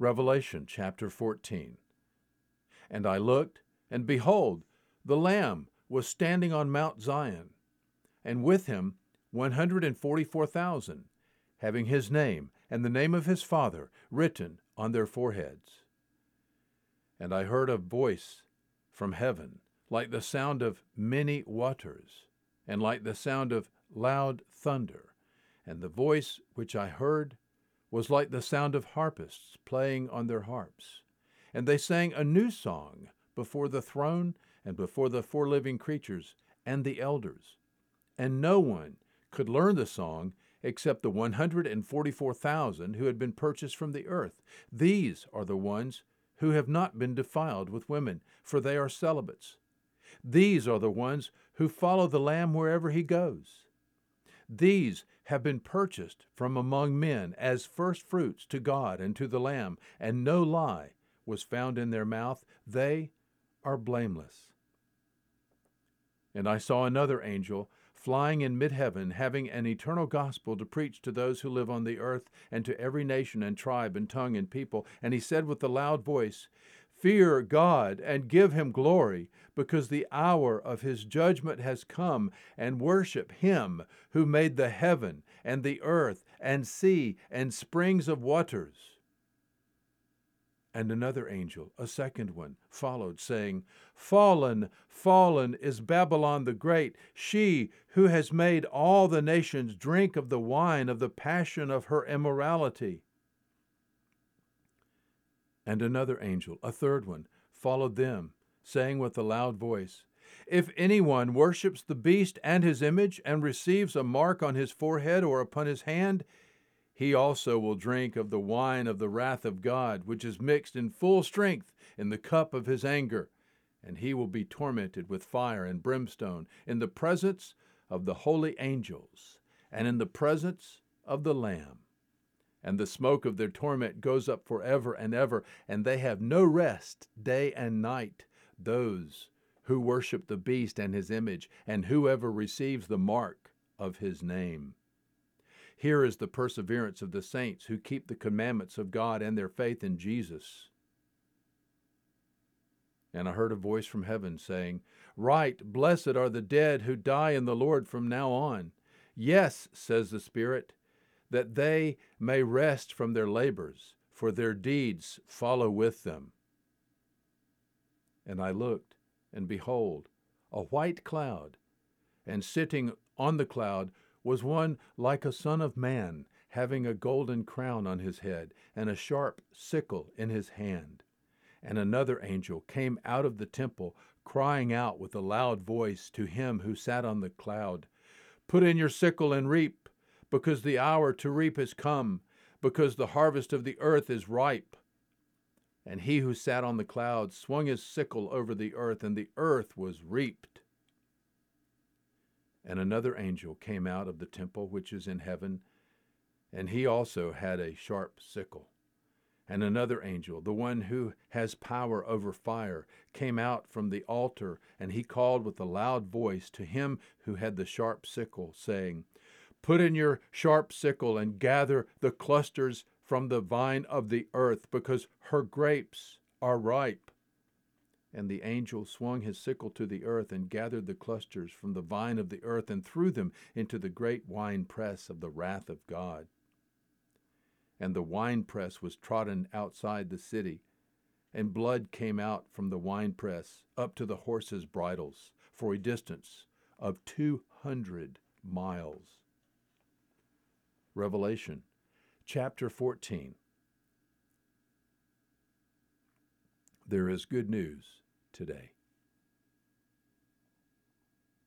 Revelation chapter 14. And I looked, and behold, the Lamb was standing on Mount Zion, and with him 144,000, having his name and the name of his Father written on their foreheads. And I heard a voice from heaven, like the sound of many waters, and like the sound of loud thunder. And the voice which I heard was like the sound of harpists playing on their harps. And they sang a new song before the throne and before the four living creatures and the elders. And no one could learn the song except the 144,000 who had been purchased from the earth. These are the ones who have not been defiled with women, for they are celibates. These are the ones who follow the Lamb wherever he goes. These have been purchased from among men as firstfruits to God and to the Lamb, and no lie was found in their mouth. They are blameless. And I saw another angel flying in mid heaven, having an eternal gospel to preach to those who live on the earth, and to every nation and tribe and tongue and people. And he said with a loud voice, Fear God and give him glory, because the hour of his judgment has come, and worship him who made the heaven and the earth and sea and springs of waters. And another angel, a second one, followed, saying, Fallen, fallen is Babylon the Great, she who has made all the nations drink of the wine of the passion of her immorality. And another angel, a third one, followed them, saying with a loud voice, If anyone worships the beast and his image, and receives a mark on his forehead or upon his hand, he also will drink of the wine of the wrath of God, which is mixed in full strength in the cup of his anger, and he will be tormented with fire and brimstone in the presence of the holy angels, and in the presence of the Lamb and the smoke of their torment goes up forever and ever, and they have no rest day and night, those who worship the beast and his image, and whoever receives the mark of his name. Here is the perseverance of the saints who keep the commandments of God and their faith in Jesus. And I heard a voice from heaven saying, Write, blessed are the dead who die in the Lord from now on. Yes, says the Spirit that they may rest from their labors, for their deeds follow with them. And I looked, and behold, a white cloud, and sitting on the cloud was one like a son of man, having a golden crown on his head, and a sharp sickle in his hand. And another angel came out of the temple, crying out with a loud voice to him who sat on the cloud, Put in your sickle and reap because the hour to reap has come, because the harvest of the earth is ripe. And he who sat on the clouds swung his sickle over the earth, and the earth was reaped. And another angel came out of the temple which is in heaven, and he also had a sharp sickle. And another angel, the one who has power over fire, came out from the altar, and he called with a loud voice to him who had the sharp sickle, saying, Put in your sharp sickle and gather the clusters from the vine of the earth, because her grapes are ripe. And the angel swung his sickle to the earth and gathered the clusters from the vine of the earth and threw them into the great winepress of the wrath of God. And the winepress was trodden outside the city, and blood came out from the winepress up to the horses' bridles for a distance of two hundred miles. Revelation chapter 14. There is good news today.